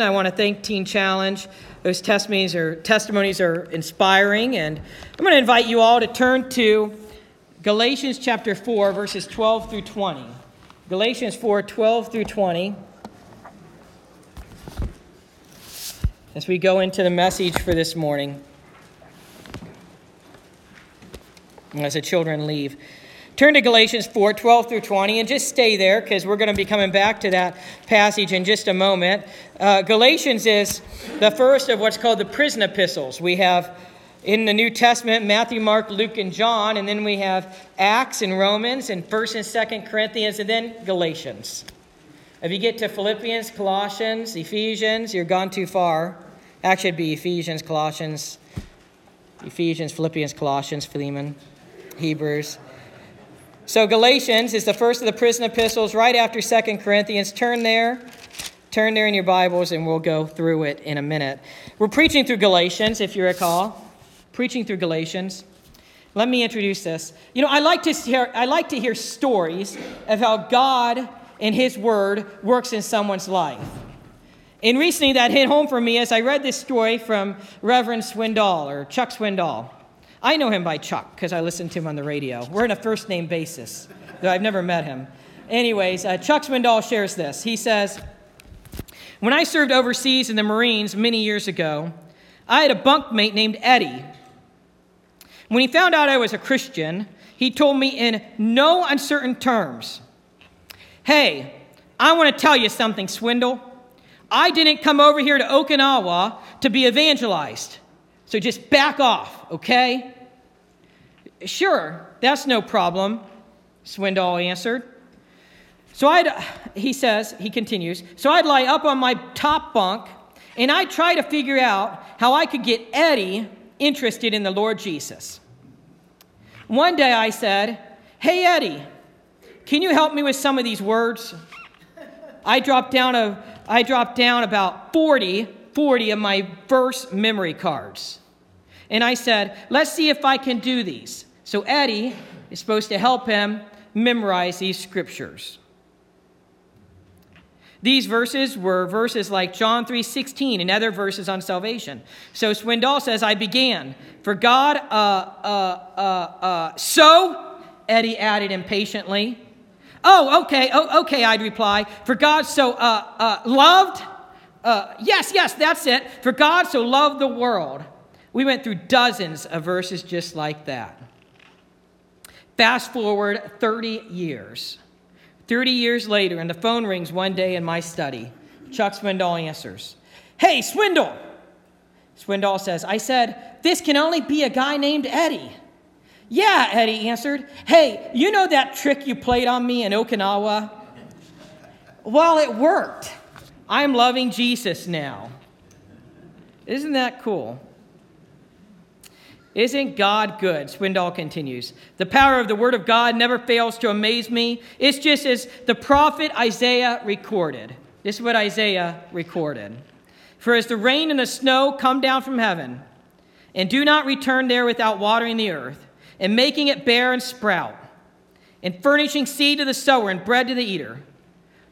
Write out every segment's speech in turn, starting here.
I want to thank Teen Challenge. Those testimonies are, testimonies are inspiring. And I'm going to invite you all to turn to Galatians chapter 4, verses 12 through 20. Galatians 4, 12 through 20. As we go into the message for this morning, as the children leave. Turn to Galatians 4 12 through 20 and just stay there because we're going to be coming back to that passage in just a moment. Uh, Galatians is the first of what's called the prison epistles. We have in the New Testament Matthew, Mark, Luke, and John, and then we have Acts and Romans, and 1st and 2nd Corinthians, and then Galatians. If you get to Philippians, Colossians, Ephesians, you're gone too far. Actually, it'd be Ephesians, Colossians, Ephesians, Philippians, Colossians, Philemon, Hebrews. So Galatians is the first of the prison epistles right after Second Corinthians. Turn there. Turn there in your Bibles and we'll go through it in a minute. We're preaching through Galatians, if you recall. Preaching through Galatians. Let me introduce this. You know, I like to hear, I like to hear stories of how God and His Word works in someone's life. And recently that hit home for me as I read this story from Reverend Swindoll or Chuck Swindoll. I know him by Chuck because I listened to him on the radio. We're in a first name basis, though I've never met him. Anyways, uh, Chuck Swindoll shares this. He says, When I served overseas in the Marines many years ago, I had a bunkmate named Eddie. When he found out I was a Christian, he told me in no uncertain terms Hey, I want to tell you something, Swindoll. I didn't come over here to Okinawa to be evangelized. So just back off, okay? Sure, that's no problem, Swindoll answered. So I'd, he says, he continues, so I'd lie up on my top bunk and I'd try to figure out how I could get Eddie interested in the Lord Jesus. One day I said, Hey, Eddie, can you help me with some of these words? I dropped down, a, I dropped down about 40, 40 of my verse memory cards. And I said, Let's see if I can do these. So Eddie is supposed to help him memorize these scriptures. These verses were verses like John 3:16 and other verses on salvation. So Swindoll says, "I began for God." Uh, uh, uh, uh, so Eddie added impatiently. Oh, okay, oh, okay. I'd reply, "For God so uh, uh, loved." Uh, yes, yes, that's it. For God so loved the world. We went through dozens of verses just like that. Fast forward 30 years. 30 years later, and the phone rings one day in my study. Chuck Swindoll answers, Hey, Swindle! Swindoll says, I said, This can only be a guy named Eddie. Yeah, Eddie answered. Hey, you know that trick you played on me in Okinawa? Well, it worked. I'm loving Jesus now. Isn't that cool? Isn't God good? Swindoll continues. The power of the Word of God never fails to amaze me. It's just as the prophet Isaiah recorded. This is what Isaiah recorded. For as the rain and the snow come down from heaven, and do not return there without watering the earth, and making it bear and sprout, and furnishing seed to the sower and bread to the eater,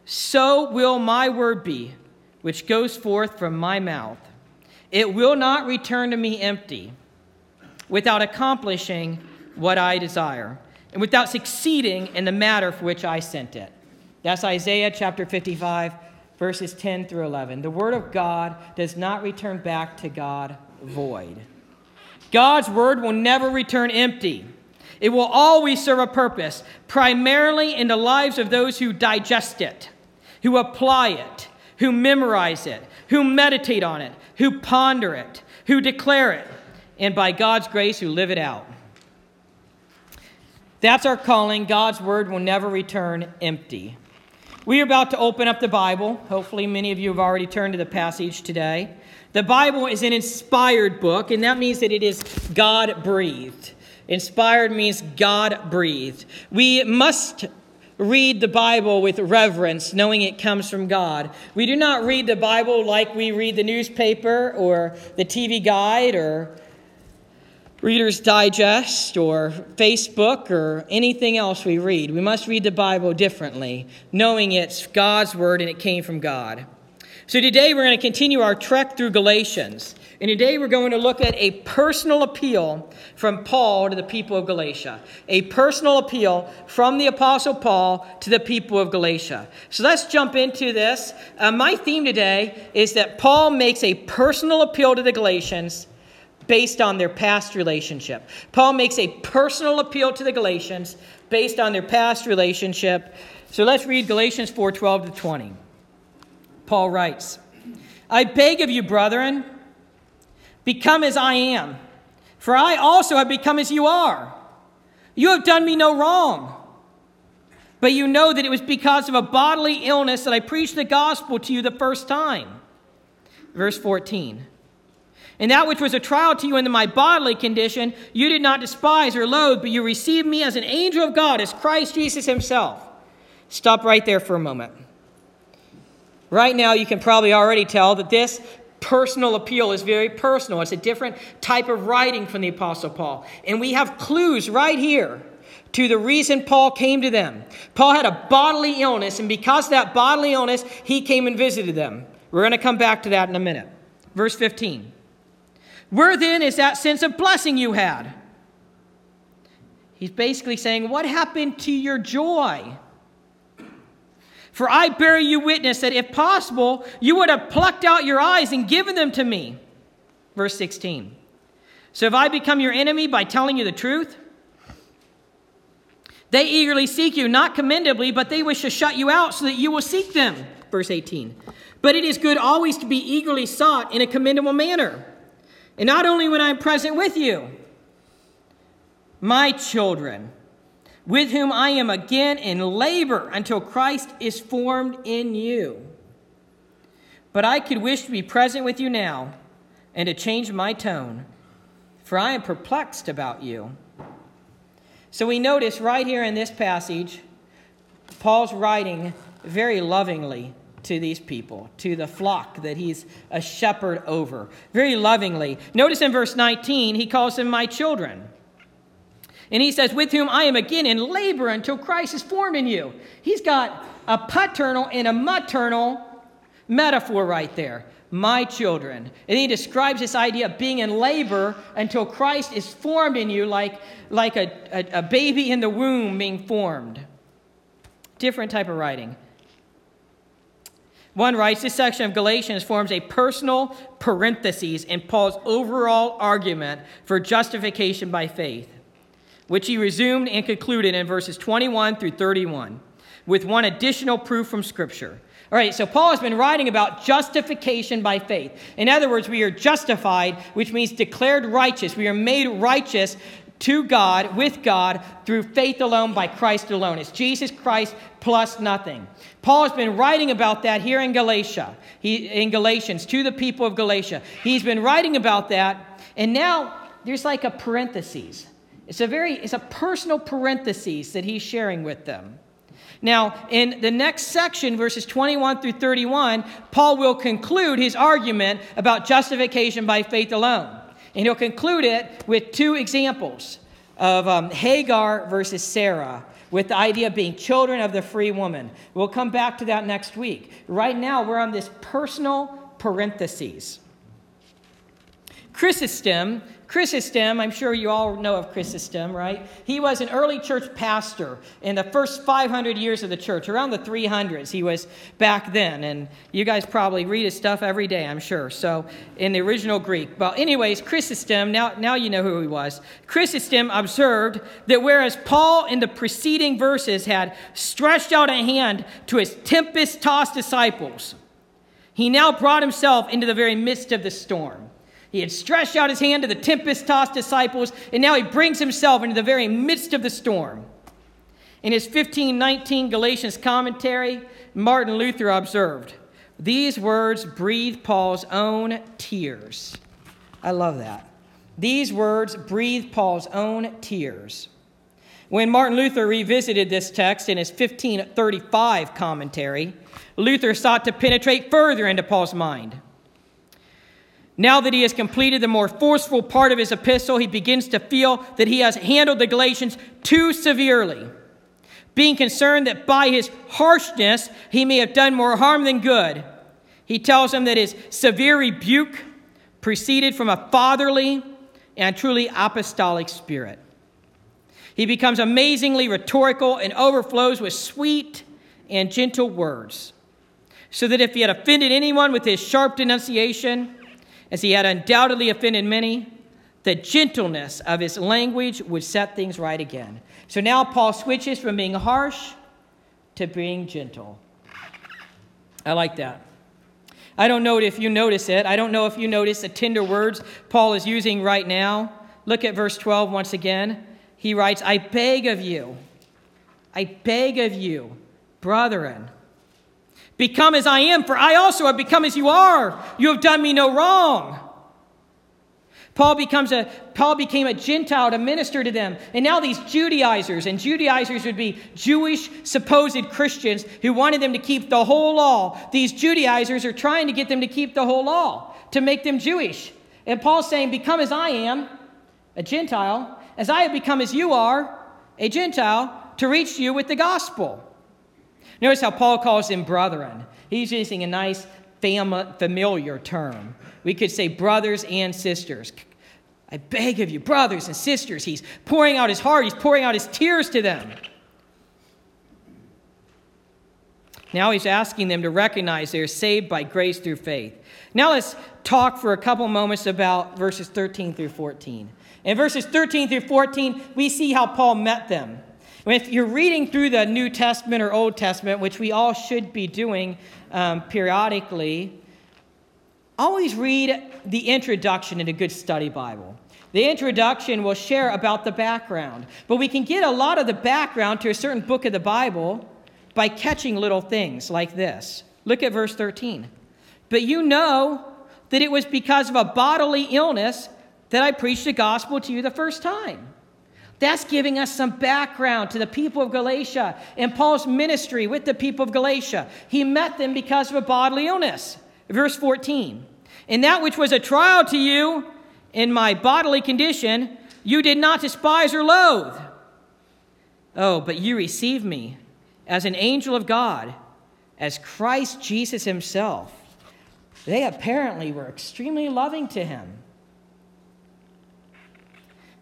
so will my word be, which goes forth from my mouth. It will not return to me empty without accomplishing what I desire, and without succeeding in the matter for which I sent it. That's Isaiah chapter 55, verses 10 through 11. The word of God does not return back to God void. God's word will never return empty. It will always serve a purpose, primarily in the lives of those who digest it, who apply it, who memorize it, who meditate on it, who ponder it, who declare it, and by God's grace who live it out. That's our calling. God's word will never return empty. We are about to open up the Bible. Hopefully, many of you have already turned to the passage today. The Bible is an inspired book, and that means that it is God breathed. Inspired means God breathed. We must read the Bible with reverence, knowing it comes from God. We do not read the Bible like we read the newspaper or the TV guide or Reader's Digest or Facebook or anything else we read. We must read the Bible differently, knowing it's God's word and it came from God. So today we're going to continue our trek through Galatians. And today we're going to look at a personal appeal from Paul to the people of Galatia. A personal appeal from the Apostle Paul to the people of Galatia. So let's jump into this. Uh, my theme today is that Paul makes a personal appeal to the Galatians based on their past relationship. Paul makes a personal appeal to the Galatians based on their past relationship. So let's read Galatians 4 12 to 20. Paul writes, I beg of you, brethren, Become as I am, for I also have become as you are. You have done me no wrong. But you know that it was because of a bodily illness that I preached the gospel to you the first time. Verse 14. And that which was a trial to you in my bodily condition, you did not despise or loathe, but you received me as an angel of God, as Christ Jesus himself. Stop right there for a moment. Right now, you can probably already tell that this personal appeal is very personal. It's a different type of writing from the Apostle Paul. And we have clues right here to the reason Paul came to them. Paul had a bodily illness, and because of that bodily illness, he came and visited them. We're going to come back to that in a minute. Verse 15. Where then is that sense of blessing you had? He's basically saying, What happened to your joy? For I bear you witness that if possible, you would have plucked out your eyes and given them to me. Verse 16. So have I become your enemy by telling you the truth? They eagerly seek you, not commendably, but they wish to shut you out so that you will seek them. Verse 18. But it is good always to be eagerly sought in a commendable manner. And not only when I am present with you, my children with whom I am again in labor until Christ is formed in you. But I could wish to be present with you now and to change my tone, for I am perplexed about you. So we notice right here in this passage, Paul's writing very lovingly to these people, to the flock that he's a shepherd over. Very lovingly. Notice in verse 19, he calls them my children. And he says, With whom I am again in labor until Christ is formed in you. He's got a paternal and a maternal metaphor right there. My children. And he describes this idea of being in labor until Christ is formed in you, like, like a, a, a baby in the womb being formed. Different type of writing. One writes this section of Galatians forms a personal parenthesis in Paul's overall argument for justification by faith which he resumed and concluded in verses 21 through 31, with one additional proof from Scripture. All right, so Paul has been writing about justification by faith. In other words, we are justified, which means declared righteous. We are made righteous to God, with God, through faith alone, by Christ alone. It's Jesus Christ plus nothing. Paul has been writing about that here in Galatia, he, in Galatians, to the people of Galatia. He's been writing about that, and now there's like a parenthesis. It's a very it's a personal parenthesis that he's sharing with them. Now, in the next section, verses 21 through 31, Paul will conclude his argument about justification by faith alone. And he'll conclude it with two examples of um, Hagar versus Sarah, with the idea of being children of the free woman. We'll come back to that next week. Right now, we're on this personal parentheses. Chrysostom Chrysostom, I'm sure you all know of Chrysostom, right? He was an early church pastor in the first 500 years of the church, around the 300s. He was back then, and you guys probably read his stuff every day, I'm sure. So, in the original Greek. Well, anyways, Chrysostom, now, now you know who he was. Chrysostom observed that whereas Paul in the preceding verses had stretched out a hand to his tempest tossed disciples, he now brought himself into the very midst of the storm. He had stretched out his hand to the tempest tossed disciples, and now he brings himself into the very midst of the storm. In his 1519 Galatians commentary, Martin Luther observed, These words breathe Paul's own tears. I love that. These words breathe Paul's own tears. When Martin Luther revisited this text in his 1535 commentary, Luther sought to penetrate further into Paul's mind. Now that he has completed the more forceful part of his epistle, he begins to feel that he has handled the Galatians too severely, being concerned that by his harshness he may have done more harm than good. He tells them that his severe rebuke proceeded from a fatherly and truly apostolic spirit. He becomes amazingly rhetorical and overflows with sweet and gentle words, so that if he had offended anyone with his sharp denunciation, as he had undoubtedly offended many, the gentleness of his language would set things right again. So now Paul switches from being harsh to being gentle. I like that. I don't know if you notice it. I don't know if you notice the tender words Paul is using right now. Look at verse 12 once again. He writes, I beg of you, I beg of you, brethren, become as I am, for I also have become as you are. You have done me no wrong. Paul, becomes a, Paul became a Gentile to minister to them. And now these Judaizers, and Judaizers would be Jewish supposed Christians who wanted them to keep the whole law. These Judaizers are trying to get them to keep the whole law, to make them Jewish. And Paul's saying, Become as I am, a Gentile, as I have become as you are, a Gentile, to reach you with the gospel. Notice how Paul calls them brethren. He's using a nice fam- familiar term. We could say brothers and sisters. I beg of you, brothers and sisters. He's pouring out his heart, he's pouring out his tears to them. Now he's asking them to recognize they're saved by grace through faith. Now let's talk for a couple moments about verses 13 through 14. In verses 13 through 14, we see how Paul met them. If you're reading through the New Testament or Old Testament, which we all should be doing um, periodically, always read the introduction in a good study Bible. The introduction will share about the background, but we can get a lot of the background to a certain book of the Bible by catching little things like this. Look at verse 13. But you know that it was because of a bodily illness that I preached the gospel to you the first time. That's giving us some background to the people of Galatia and Paul's ministry with the people of Galatia. He met them because of a bodily illness. Verse 14. In that which was a trial to you in my bodily condition, you did not despise or loathe. Oh, but you received me as an angel of God, as Christ Jesus himself. They apparently were extremely loving to him.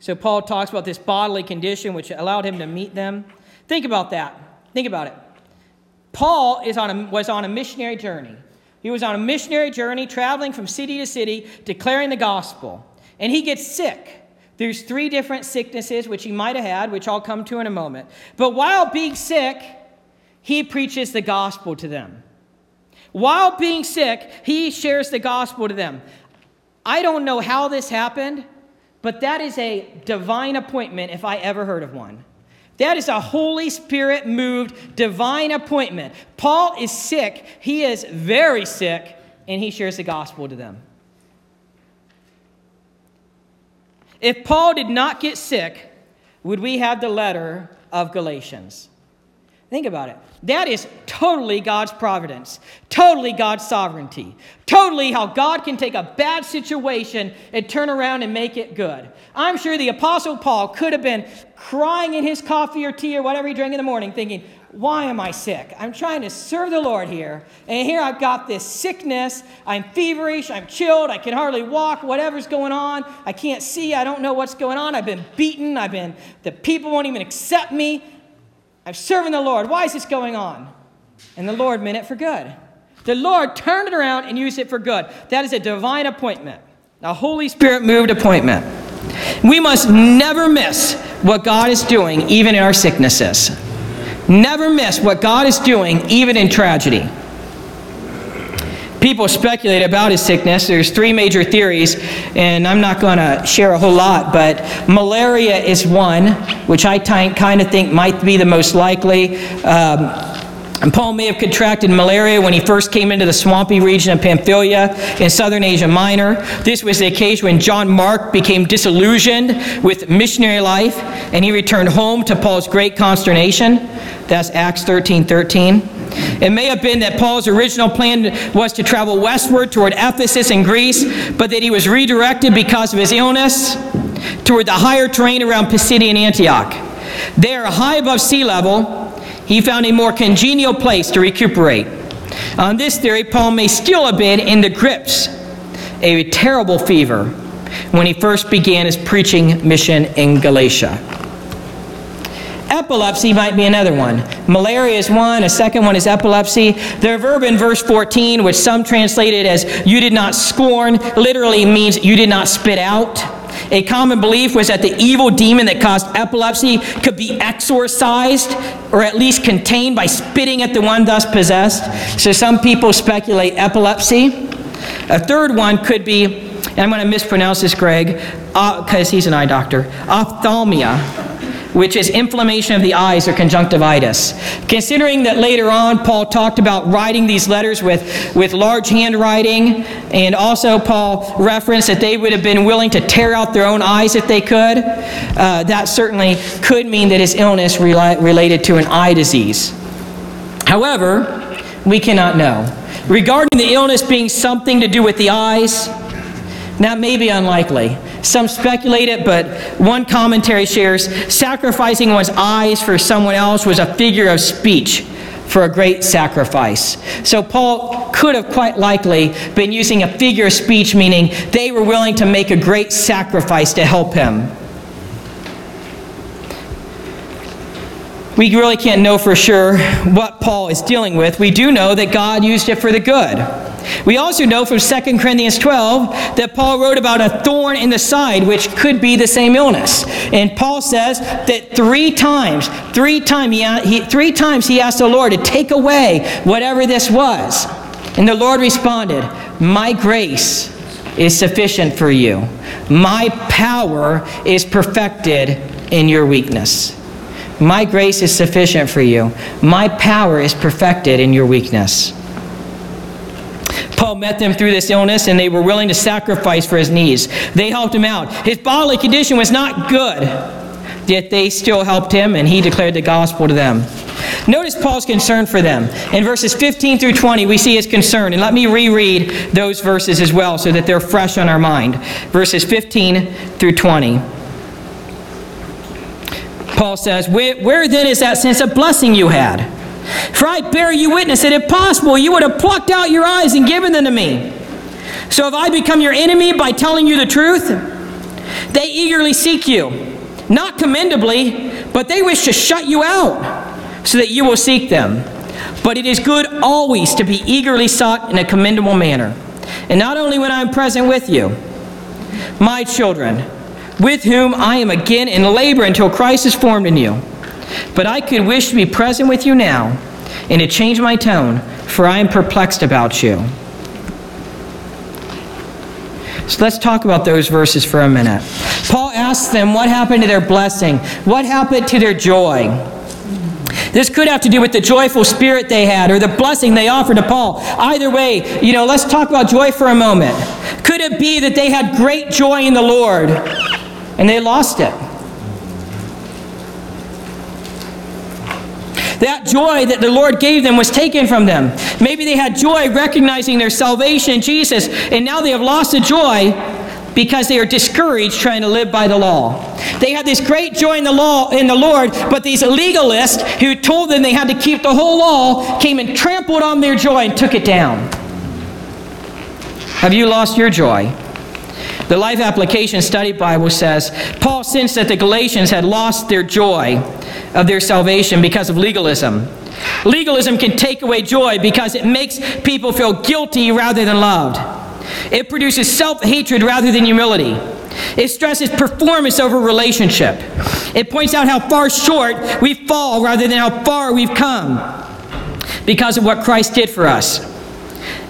So Paul talks about this bodily condition which allowed him to meet them. Think about that. Think about it. Paul is on a, was on a missionary journey. He was on a missionary journey, traveling from city to city, declaring the gospel. And he gets sick. There's three different sicknesses which he might have had, which I'll come to in a moment. But while being sick, he preaches the gospel to them. While being sick, he shares the gospel to them. I don't know how this happened, but that is a divine appointment if I ever heard of one. That is a Holy Spirit moved divine appointment. Paul is sick. He is very sick, and he shares the gospel to them. If Paul did not get sick, would we have the letter of Galatians? Think about it. That is totally God's providence, totally God's sovereignty, totally how God can take a bad situation and turn around and make it good. I'm sure the Apostle Paul could have been crying in his coffee or tea or whatever he drank in the morning, thinking, Why am I sick? I'm trying to serve the Lord here. And here I've got this sickness. I'm feverish. I'm chilled. I can hardly walk. Whatever's going on. I can't see. I don't know what's going on. I've been beaten. I've been, the people won't even accept me. I'm serving the Lord. Why is this going on? And the Lord meant it for good. The Lord turned it around and used it for good. That is a divine appointment, a Holy Spirit moved appointment. We must never miss what God is doing, even in our sicknesses. Never miss what God is doing, even in tragedy. People speculate about his sickness. There's three major theories, and I'm not going to share a whole lot, but malaria is one, which I t- kind of think might be the most likely. Um, and Paul may have contracted malaria when he first came into the swampy region of Pamphylia in southern Asia Minor. This was the occasion when John Mark became disillusioned with missionary life and he returned home to Paul's great consternation. That's Acts 13 13. It may have been that Paul's original plan was to travel westward toward Ephesus in Greece, but that he was redirected because of his illness toward the higher terrain around Pisidian Antioch. There, high above sea level, he found a more congenial place to recuperate. On this theory, Paul may still have been in the grips of a terrible fever when he first began his preaching mission in Galatia. Epilepsy might be another one. Malaria is one. A second one is epilepsy. The verb in verse 14, which some translated as you did not scorn, literally means you did not spit out. A common belief was that the evil demon that caused epilepsy could be exorcised or at least contained by spitting at the one thus possessed. So some people speculate epilepsy. A third one could be, and I'm going to mispronounce this, Greg, because uh, he's an eye doctor, ophthalmia which is inflammation of the eyes or conjunctivitis. Considering that later on Paul talked about writing these letters with, with large handwriting, and also Paul referenced that they would have been willing to tear out their own eyes if they could, uh, that certainly could mean that his illness rela- related to an eye disease. However, we cannot know. Regarding the illness being something to do with the eyes, that may be unlikely. Some speculate it, but one commentary shares sacrificing one's eyes for someone else was a figure of speech for a great sacrifice. So Paul could have quite likely been using a figure of speech, meaning they were willing to make a great sacrifice to help him. We really can't know for sure what Paul is dealing with. We do know that God used it for the good. We also know from 2 Corinthians 12 that Paul wrote about a thorn in the side, which could be the same illness. And Paul says that three times, three, time he, he, three times he asked the Lord to take away whatever this was. And the Lord responded, My grace is sufficient for you. My power is perfected in your weakness. My grace is sufficient for you. My power is perfected in your weakness. Paul met them through this illness and they were willing to sacrifice for his needs. They helped him out. His bodily condition was not good, yet they still helped him and he declared the gospel to them. Notice Paul's concern for them. In verses 15 through 20, we see his concern. And let me reread those verses as well so that they're fresh on our mind. Verses 15 through 20. Paul says, Where, where then is that sense of blessing you had? For I bear you witness that if possible, you would have plucked out your eyes and given them to me. So have I become your enemy by telling you the truth? They eagerly seek you, not commendably, but they wish to shut you out so that you will seek them. But it is good always to be eagerly sought in a commendable manner, and not only when I am present with you. My children, with whom I am again in labor until Christ is formed in you. But I could wish to be present with you now and to change my tone, for I am perplexed about you. So let's talk about those verses for a minute. Paul asks them what happened to their blessing, what happened to their joy. This could have to do with the joyful spirit they had or the blessing they offered to Paul. Either way, you know, let's talk about joy for a moment. Could it be that they had great joy in the Lord and they lost it. That joy that the Lord gave them was taken from them. Maybe they had joy recognizing their salvation in Jesus, and now they have lost the joy because they are discouraged trying to live by the law. They had this great joy in the law in the Lord, but these legalists who told them they had to keep the whole law came and trampled on their joy and took it down. Have you lost your joy? The Life Application Study Bible says Paul sensed that the Galatians had lost their joy of their salvation because of legalism. Legalism can take away joy because it makes people feel guilty rather than loved. It produces self hatred rather than humility. It stresses performance over relationship. It points out how far short we fall rather than how far we've come because of what Christ did for us.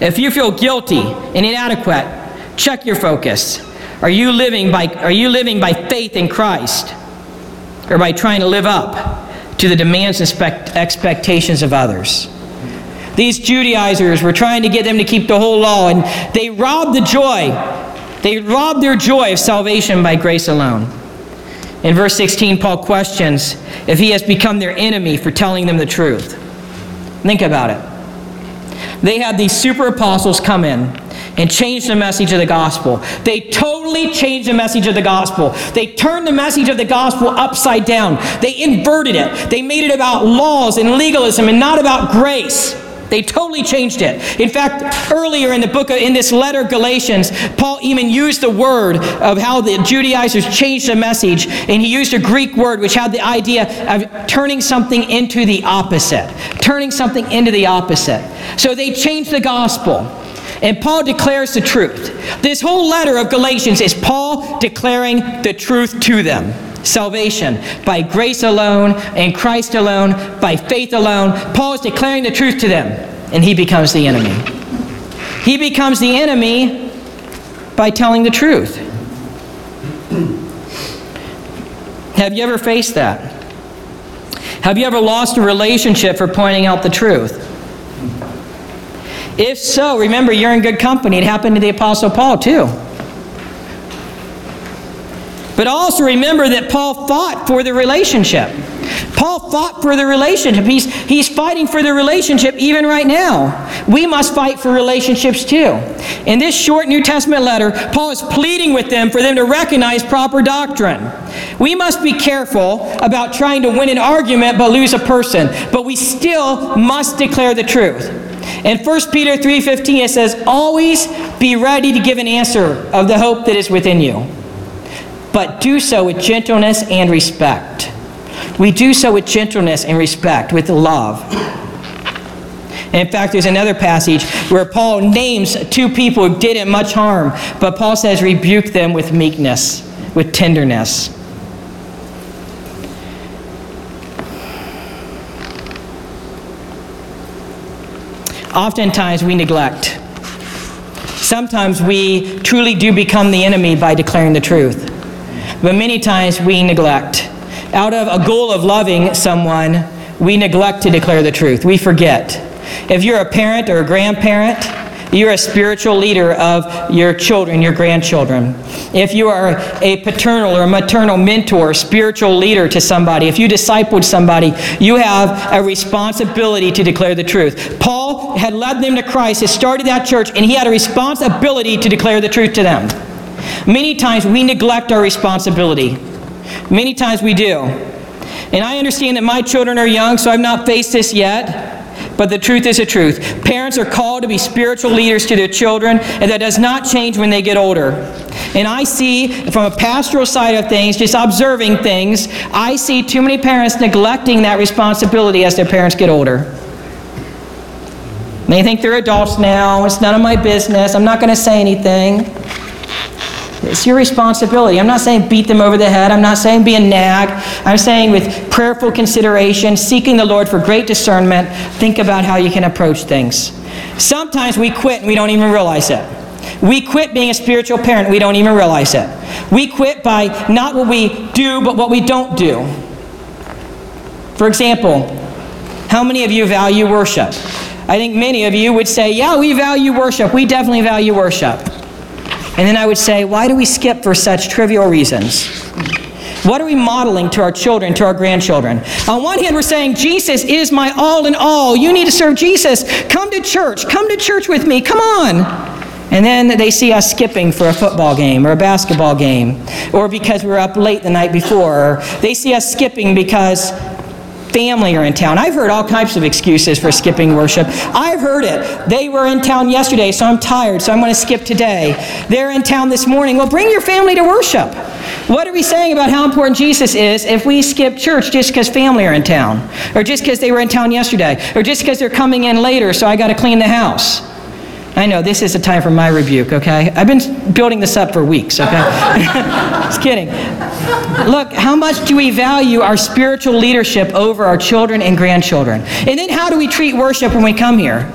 If you feel guilty and inadequate, check your focus. Are you living by, are you living by faith in Christ? Or by trying to live up to the demands and expectations of others? These Judaizers were trying to get them to keep the whole law, and they robbed the joy. They robbed their joy of salvation by grace alone. In verse 16, Paul questions if he has become their enemy for telling them the truth. Think about it. They had these super apostles come in and changed the message of the gospel. They totally changed the message of the gospel. They turned the message of the gospel upside down. They inverted it. They made it about laws and legalism and not about grace. They totally changed it. In fact, earlier in the book, of, in this letter, Galatians, Paul even used the word of how the Judaizers changed the message, and he used a Greek word which had the idea of turning something into the opposite. Turning something into the opposite. So they changed the gospel. And Paul declares the truth. This whole letter of Galatians is Paul declaring the truth to them salvation by grace alone, in Christ alone, by faith alone. Paul is declaring the truth to them, and he becomes the enemy. He becomes the enemy by telling the truth. Have you ever faced that? Have you ever lost a relationship for pointing out the truth? If so, remember you're in good company. It happened to the Apostle Paul, too. But also remember that Paul fought for the relationship. Paul fought for the relationship. He's, he's fighting for the relationship even right now. We must fight for relationships too. In this short New Testament letter, Paul is pleading with them for them to recognize proper doctrine. We must be careful about trying to win an argument but lose a person, but we still must declare the truth. In 1 Peter 3:15 it says, "Always be ready to give an answer of the hope that is within you." but do so with gentleness and respect. We do so with gentleness and respect, with love. In fact, there's another passage where Paul names two people who did him much harm, but Paul says, rebuke them with meekness, with tenderness. Oftentimes we neglect. Sometimes we truly do become the enemy by declaring the truth but many times we neglect. Out of a goal of loving someone, we neglect to declare the truth. We forget. If you're a parent or a grandparent, you're a spiritual leader of your children, your grandchildren. If you are a paternal or maternal mentor, spiritual leader to somebody, if you discipled somebody, you have a responsibility to declare the truth. Paul had led them to Christ, had started that church, and he had a responsibility to declare the truth to them. Many times we neglect our responsibility. Many times we do. And I understand that my children are young, so I've not faced this yet. But the truth is the truth. Parents are called to be spiritual leaders to their children, and that does not change when they get older. And I see, from a pastoral side of things, just observing things, I see too many parents neglecting that responsibility as their parents get older. They think they're adults now. It's none of my business. I'm not going to say anything. It's your responsibility. I'm not saying beat them over the head. I'm not saying be a nag. I'm saying with prayerful consideration, seeking the Lord for great discernment, think about how you can approach things. Sometimes we quit and we don't even realize it. We quit being a spiritual parent, we don't even realize it. We quit by not what we do, but what we don't do. For example, how many of you value worship? I think many of you would say, Yeah, we value worship. We definitely value worship. And then I would say, why do we skip for such trivial reasons? What are we modeling to our children, to our grandchildren? On one hand, we're saying, Jesus is my all in all. You need to serve Jesus. Come to church. Come to church with me. Come on. And then they see us skipping for a football game or a basketball game, or because we were up late the night before. They see us skipping because family are in town. I've heard all types of excuses for skipping worship. I've heard it. They were in town yesterday, so I'm tired, so I'm going to skip today. They're in town this morning. Well, bring your family to worship. What are we saying about how important Jesus is if we skip church just because family are in town? Or just because they were in town yesterday? Or just because they're coming in later, so I got to clean the house? I know this is a time for my rebuke, okay? I've been building this up for weeks, okay? Just kidding. Look, how much do we value our spiritual leadership over our children and grandchildren? And then how do we treat worship when we come here?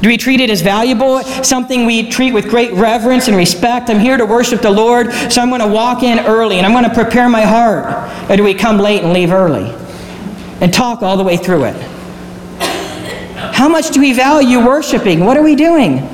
Do we treat it as valuable, something we treat with great reverence and respect? I'm here to worship the Lord, so I'm going to walk in early and I'm going to prepare my heart. Or do we come late and leave early and talk all the way through it? How much do we value worshiping? What are we doing?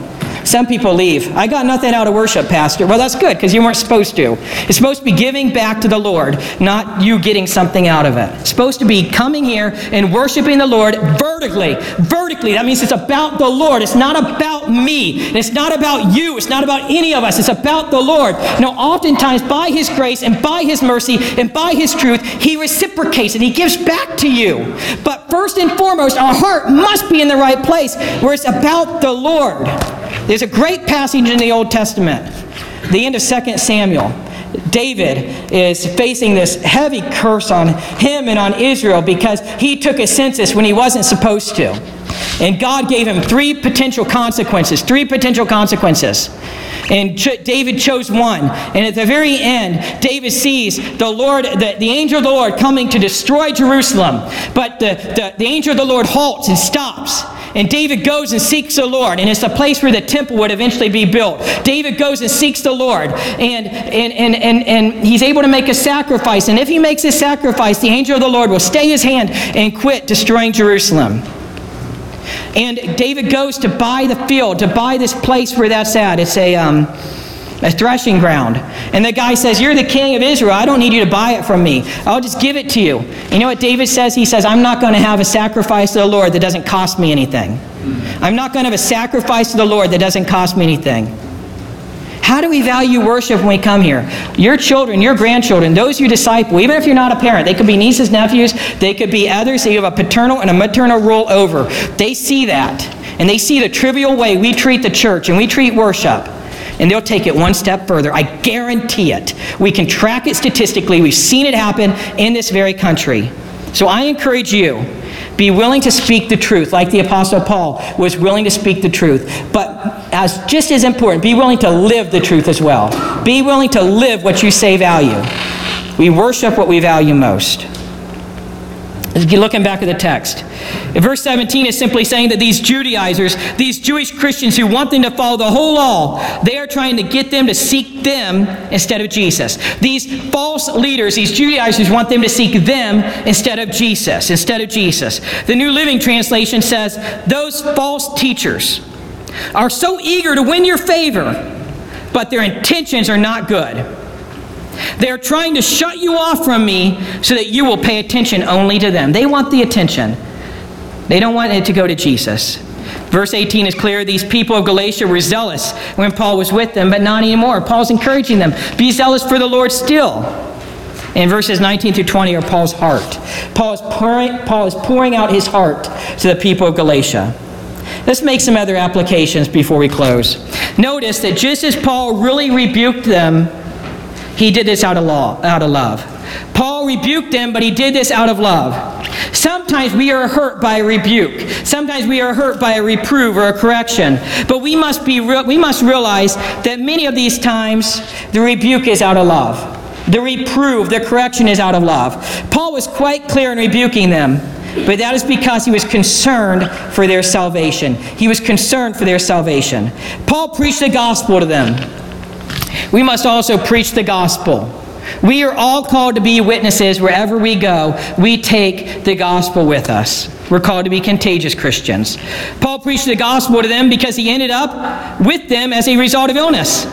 Some people leave. I got nothing out of worship, Pastor. Well, that's good because you weren't supposed to. It's supposed to be giving back to the Lord, not you getting something out of it. It's supposed to be coming here and worshiping the Lord vertically. Vertically. That means it's about the Lord. It's not about me. It's not about you. It's not about any of us. It's about the Lord. Now, oftentimes, by His grace and by His mercy and by His truth, He reciprocates and He gives back to you. But first and foremost, our heart must be in the right place where it's about the Lord. There's a great passage in the Old Testament, the end of 2 Samuel. David is facing this heavy curse on him and on Israel because he took a census when he wasn't supposed to. And God gave him three potential consequences. Three potential consequences. And Ch- David chose one. And at the very end, David sees the Lord, the, the angel of the Lord coming to destroy Jerusalem. But the, the, the angel of the Lord halts and stops. And David goes and seeks the Lord. And it's the place where the temple would eventually be built. David goes and seeks the Lord. And, and, and, and, and he's able to make a sacrifice. And if he makes a sacrifice, the angel of the Lord will stay his hand and quit destroying Jerusalem. And David goes to buy the field, to buy this place where that's at. It's a, um, a threshing ground. And the guy says, You're the king of Israel. I don't need you to buy it from me. I'll just give it to you. You know what David says? He says, I'm not going to have a sacrifice to the Lord that doesn't cost me anything. I'm not going to have a sacrifice to the Lord that doesn't cost me anything. How do we value worship when we come here? Your children, your grandchildren, those you disciple, even if you're not a parent, they could be nieces, nephews, they could be others that you have a paternal and a maternal role over. They see that, and they see the trivial way we treat the church and we treat worship. And they'll take it one step further. I guarantee it. We can track it statistically. We've seen it happen in this very country. So I encourage you be willing to speak the truth, like the Apostle Paul was willing to speak the truth. But as just as important, be willing to live the truth as well. Be willing to live what you say value. We worship what we value most. Looking back at the text. Verse 17 is simply saying that these Judaizers, these Jewish Christians who want them to follow the whole law, they are trying to get them to seek them instead of Jesus. These false leaders, these Judaizers, want them to seek them instead of Jesus, instead of Jesus. The New Living Translation says, those false teachers are so eager to win your favor, but their intentions are not good. They're trying to shut you off from me so that you will pay attention only to them. They want the attention, they don't want it to go to Jesus. Verse 18 is clear. These people of Galatia were zealous when Paul was with them, but not anymore. Paul's encouraging them be zealous for the Lord still. And verses 19 through 20 are Paul's heart. Paul is, pouring, Paul is pouring out his heart to the people of Galatia. Let's make some other applications before we close. Notice that just as Paul really rebuked them he did this out of law, out of love. Paul rebuked them, but he did this out of love. Sometimes we are hurt by a rebuke. Sometimes we are hurt by a reprove or a correction. But we must be re- we must realize that many of these times the rebuke is out of love. The reprove, the correction is out of love. Paul was quite clear in rebuking them, but that is because he was concerned for their salvation. He was concerned for their salvation. Paul preached the gospel to them. We must also preach the gospel. We are all called to be witnesses wherever we go. We take the gospel with us. We're called to be contagious Christians. Paul preached the gospel to them because he ended up with them as a result of illness.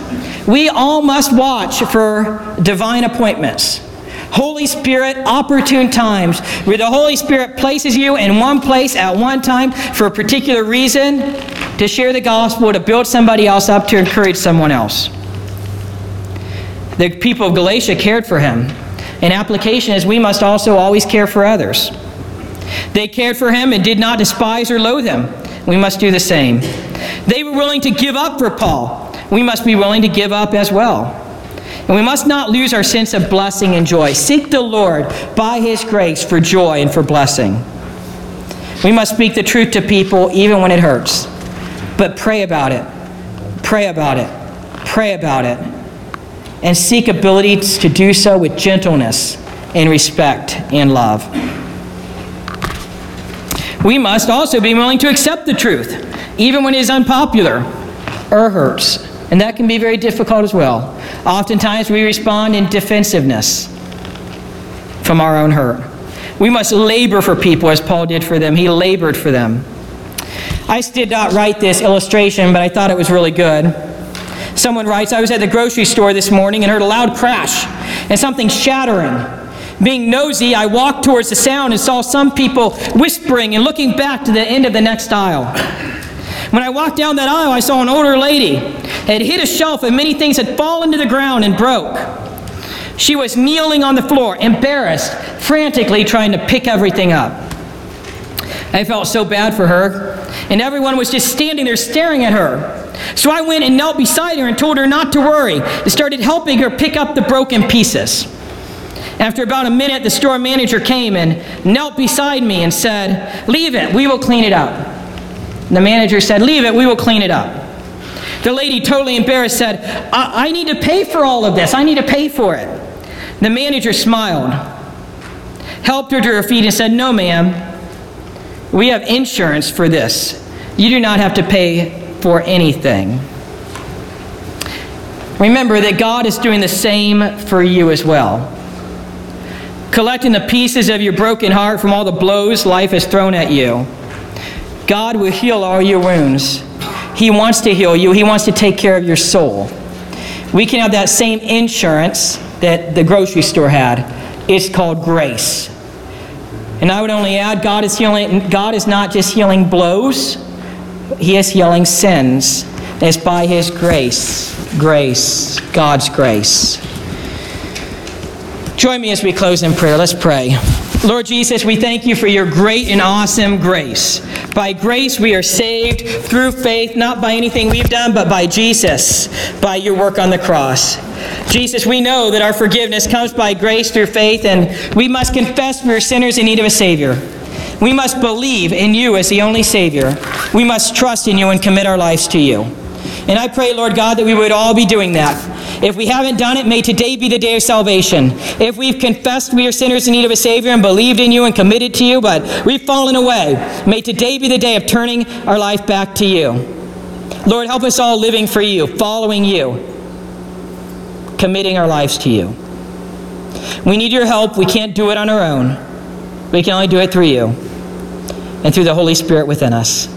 We all must watch for divine appointments. Holy Spirit, opportune times where the Holy Spirit places you in one place at one time for a particular reason to share the gospel, to build somebody else up, to encourage someone else. The people of Galatia cared for him. An application is we must also always care for others. They cared for him and did not despise or loathe him. We must do the same. They were willing to give up for Paul. We must be willing to give up as well. And we must not lose our sense of blessing and joy. Seek the Lord by his grace for joy and for blessing. We must speak the truth to people even when it hurts. But pray about it. Pray about it. Pray about it and seek abilities to do so with gentleness and respect and love. We must also be willing to accept the truth, even when it is unpopular or hurts. And that can be very difficult as well. Oftentimes we respond in defensiveness from our own hurt. We must labor for people as Paul did for them. He labored for them. I did not write this illustration, but I thought it was really good. Someone writes, I was at the grocery store this morning and heard a loud crash and something shattering. Being nosy, I walked towards the sound and saw some people whispering and looking back to the end of the next aisle. When I walked down that aisle, I saw an older lady had hit a shelf and many things had fallen to the ground and broke. She was kneeling on the floor, embarrassed, frantically trying to pick everything up. I felt so bad for her, and everyone was just standing there staring at her. So I went and knelt beside her and told her not to worry and started helping her pick up the broken pieces. After about a minute, the store manager came and knelt beside me and said, Leave it, we will clean it up. The manager said, Leave it, we will clean it up. The lady, totally embarrassed, said, I-, I need to pay for all of this. I need to pay for it. The manager smiled, helped her to her feet, and said, No, ma'am. We have insurance for this. You do not have to pay for anything. Remember that God is doing the same for you as well. Collecting the pieces of your broken heart from all the blows life has thrown at you. God will heal all your wounds. He wants to heal you, He wants to take care of your soul. We can have that same insurance that the grocery store had. It's called grace. And I would only add God is healing God is not just healing blows, he is healing sins. It's by His grace. Grace. God's grace. Join me as we close in prayer. Let's pray. Lord Jesus, we thank you for your great and awesome grace. By grace, we are saved through faith, not by anything we've done, but by Jesus, by your work on the cross. Jesus, we know that our forgiveness comes by grace through faith, and we must confess we are sinners in need of a Savior. We must believe in you as the only Savior. We must trust in you and commit our lives to you. And I pray, Lord God, that we would all be doing that. If we haven't done it, may today be the day of salvation. If we've confessed we are sinners in need of a Savior and believed in you and committed to you, but we've fallen away, may today be the day of turning our life back to you. Lord, help us all living for you, following you, committing our lives to you. We need your help. We can't do it on our own. We can only do it through you and through the Holy Spirit within us.